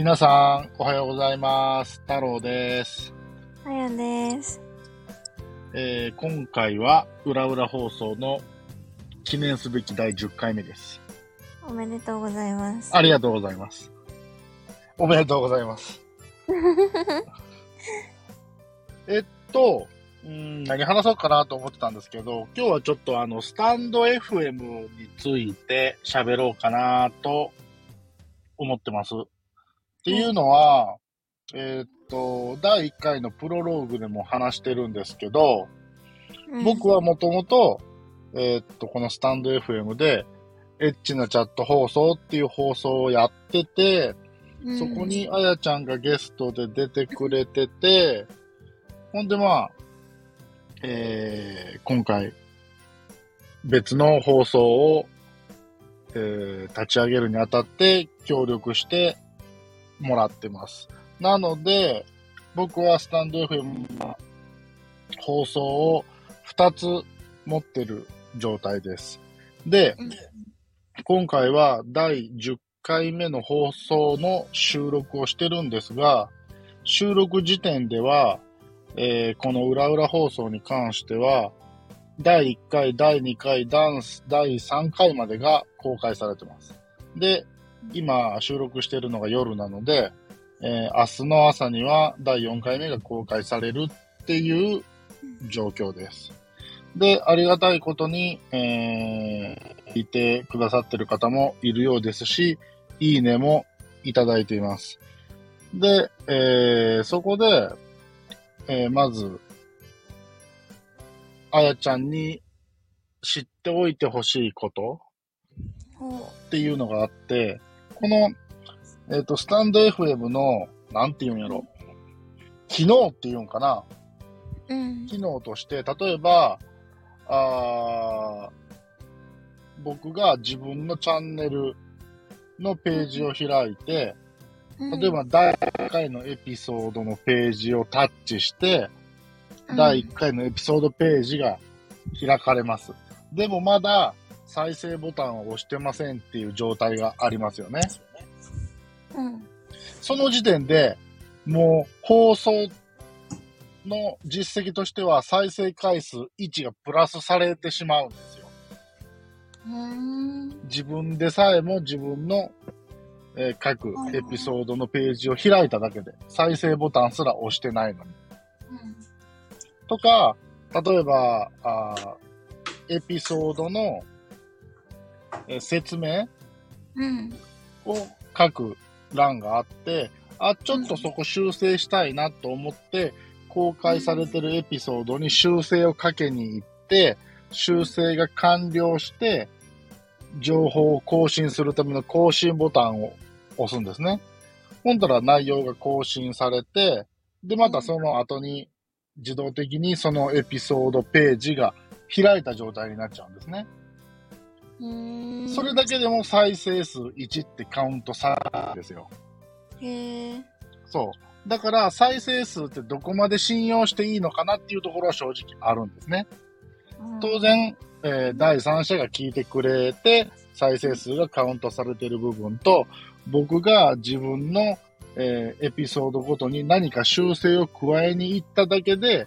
皆さん、おはようございます。太郎です。あやです。えー今回は、裏裏放送の記念すべき第10回目です。おめでとうございます。ありがとうございます。おめでとうございます。えっと、うん何話そうかなと思ってたんですけど、今日はちょっとあの、スタンド FM について喋ろうかなと思ってます。っていうのは、えっと、第1回のプロローグでも話してるんですけど、僕はもともと、えーっと、このスタンド FM で、エッチなチャット放送っていう放送をやってて、うん、そこにあやちゃんがゲストで出てくれてて、ほんでまあ、えー今回、別の放送を、えー立ち上げるにあたって協力してもらってます。なので、僕はスタンド FM の放送を2つ持ってる状態です。で、うん今回は第10回目の放送の収録をしてるんですが、収録時点では、えーこの裏裏放送に関しては、第1回、第2回、ダンス、第3回までが公開されてます。で、今収録してるのが夜なので、えー明日の朝には第4回目が公開されるっていう状況です。で、ありがたいことに、えーいてくださってる方もいるようですし、いいねもいただいています。で、えーそこで、えーまず、あやちゃんに知っておいてほしいことっていうのがあって、この、えっ、と、スタンド FM の、なんて言うんやろ、機能って言うんかなう。うん。機能として、例えば、あー僕が自分のチャンネルのページを開いて、例えば第1回のエピソードのページをタッチして、うん、第1回のエピソードページが開かれます。でもまだ再生ボタンを押してませんっていう状態がありますよね。うん。その時点でもう放送の実績としては再生回数1がプラスされてしまうんですよ。自分でさえも自分の、えー各エピソードのページを開いただけで再生ボタンすら押してないのに。とか、例えば、あーエピソードの、えー説明うん。を書く欄があって、あ、ちょっとそこ修正したいなと思って、公開されてるエピソードに修正をかけに行って、修正が完了して、情報を更新するための更新ボタンを押すんですね。ほんだら内容が更新されて、で、またその後に自動的にそのエピソードページが開いた状態になっちゃうんですね。それだけでも再生数1ってカウントされるんですよ。へえ。そう。だから再生数ってどこまで信用していいのかなっていうところは正直あるんですね。当然、えー第三者が聞いてくれて再生数がカウントされている部分と、僕が自分の、えーエピソードごとに何か修正を加えに行っただけで、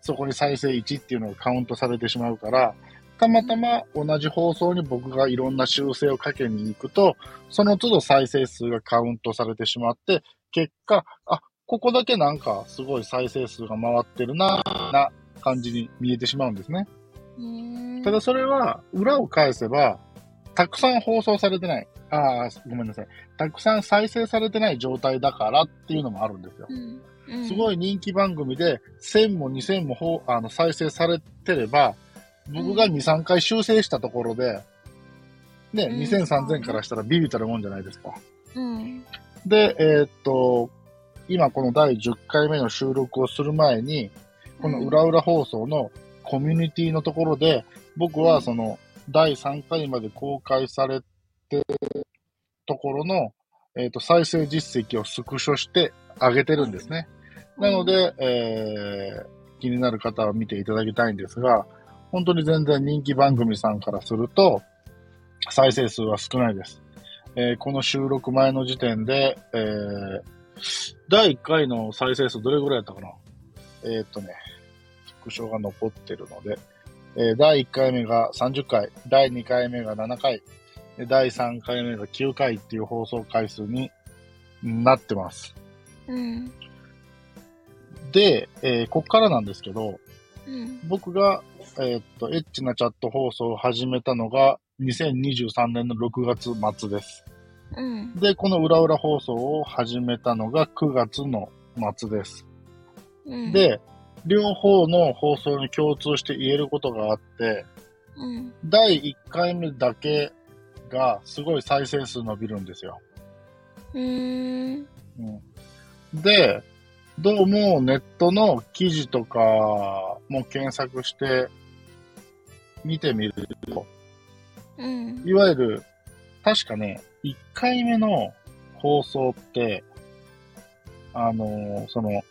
そこに再生1っていうのがカウントされてしまうから、たまたま同じ放送に僕がいろんな修正をかけに行くと、その都度再生数がカウントされてしまって、結果、あ、ここだけなんかすごい再生数が回ってるな、な感じに見えてしまうんですね。ただそれは、裏を返せば、たくさん放送されてない。ああ、ごめんなさい。たくさん再生されてない状態だからっていうのもあるんですよう。ん。うん。すごい人気番組で、1000も2000もあの再生されてれば、僕が2、3回修正したところで、ね、うん2000、3000からしたらビビたるもんじゃないですか。うん。で、えーっと、今この第10回目の収録をする前に、この裏裏放送のコミュニティのところで、僕はその第3回まで公開されてるところの、えーっと、再生実績をスクショしてあげてるんですね。なので、えー気になる方は見ていただきたいんですが、本当に全然人気番組さんからすると、再生数は少ないです。えーこの収録前の時点で、えー第1回の再生数どれぐらいやったかな？えーっとね、スクショが残ってるので、えー第1回目が30回、第2回目が7回、で第3回目が9回っていう放送回数になってます。うん。で、えーこっからなんですけど、うん。僕が、えーっと、エッチなチャット放送を始めたのが2023年の6月末です。うん。で、この裏裏放送を始めたのが9月の末です。うん。、で、両方の放送に共通して言えることがあって、うん。第1回目だけがすごい再生数伸びるんですよ。うん、で、どうもネットの記事とかも検索して見てみると、うん。いわゆる、確かね、1回目の放送って、あのーその、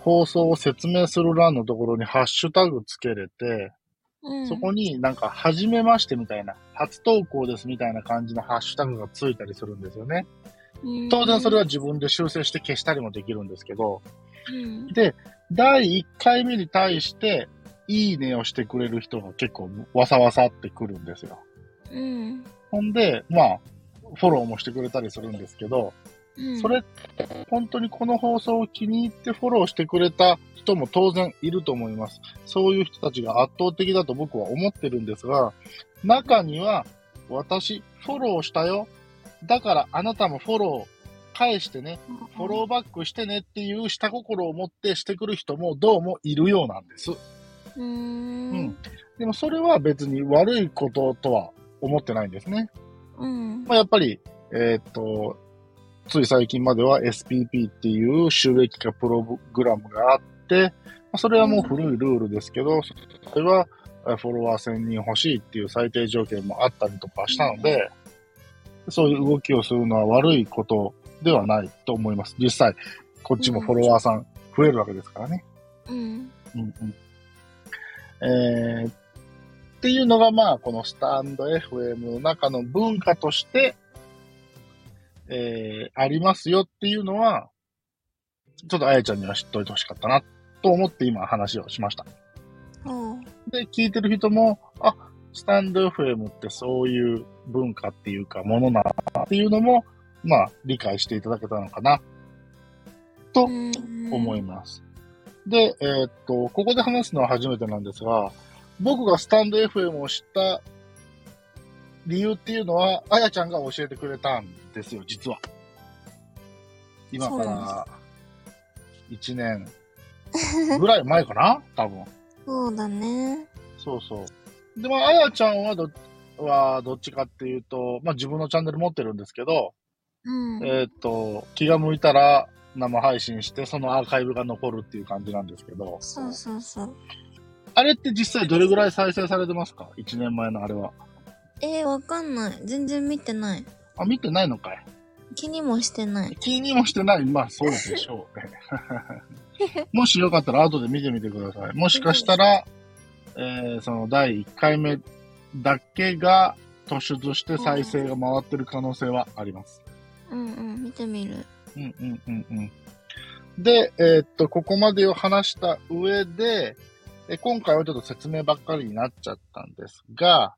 放送を説明する欄のところにハッシュタグつけれて、うん。そこになんか、はじめましてみたいな、初投稿ですみたいな感じのハッシュタグがついたりするんですよね。うん、当然それは自分で修正して消したりもできるんですけど、うん。で、第1回目に対して、いいねをしてくれる人が結構わさわさってくるんですよ。うん。ほんで、まあ、フォローもしてくれたりするんですけど、うん。それ本当にこの放送を気に入ってフォローしてくれた人も当然いると思います。そういう人たちが圧倒的だと僕は思ってるんですが、中には、私、フォローしたよ。だからあなたもフォロー返してね、フォローバックしてねっていう下心を持ってしてくる人もどうもいるようなんです。うーん。でもそれは別に悪いこととは思ってないんですね。うん。まあ、やっぱり、えーっと、つい最近までは SPP っていう収益化プログラムがあって、まあそれはもう古いルールですけど、それはえフォロワー1000人欲しいっていう最低条件もあったりとかしたので、そういう動きをするのは悪いことではないと思います。実際、こっちもフォロワーさん増えるわけですからね。うん。うんうん。えー、っていうのが、まあ、このスタンド FM の中の文化として、えー、ありますよっていうのは、ちょっとあやちゃんには知っといてほしかったな、と思って今話をしました。おう。で、聞いてる人も、あ、スタンド FM ってそういう文化っていうか、ものなっていうのも、まあ、理解していただけたのかな、と思います。で、えーっと、ここで話すのは初めてなんですが、僕がスタンド FM を知った理由っていうのは、あやちゃんが教えてくれたんですよ、実は。今から1年ぐらい前かな多分。そうだね。そうそう。で、まあ、あやちゃんはど、はどっちかっていうと、まあ自分のチャンネル持ってるんですけど、うん。えーっと、気が向いたら生配信して、そのアーカイブが残るっていう感じなんですけど、そうそうそう。あれって実際どれぐらい再生されてますか ?1 年前のあれは。えー、わかんない。全然見てない。あ、見てないのかい気にもしてない。気にもしてない。まあ、そうでしょうね。もしよかったら後で見てみてください。もしかしたら、えーその第1回目だけが突出して再生が回ってる可能性はあります。うんうん、見てみる。うんうんうんうん。で、えーっと、ここまでを話した上で、え今回はちょっと説明ばっかりになっちゃったんですが、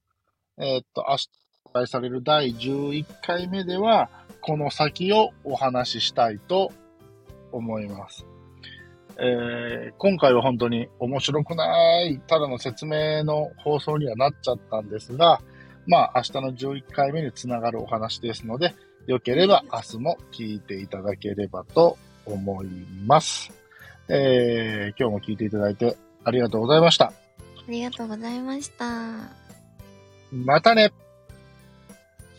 えーっと、明日公開される第11回目では、この先をお話ししたいと思います。えー今回は本当に面白くない、ただの説明の放送にはなっちゃったんですが、まあ明日の11回目につながるお話ですので、よければ明日も聞いていただければと思います。えー今日も聞いていただいてありがとうございました。ありがとうございました。またね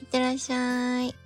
いってらっしゃい。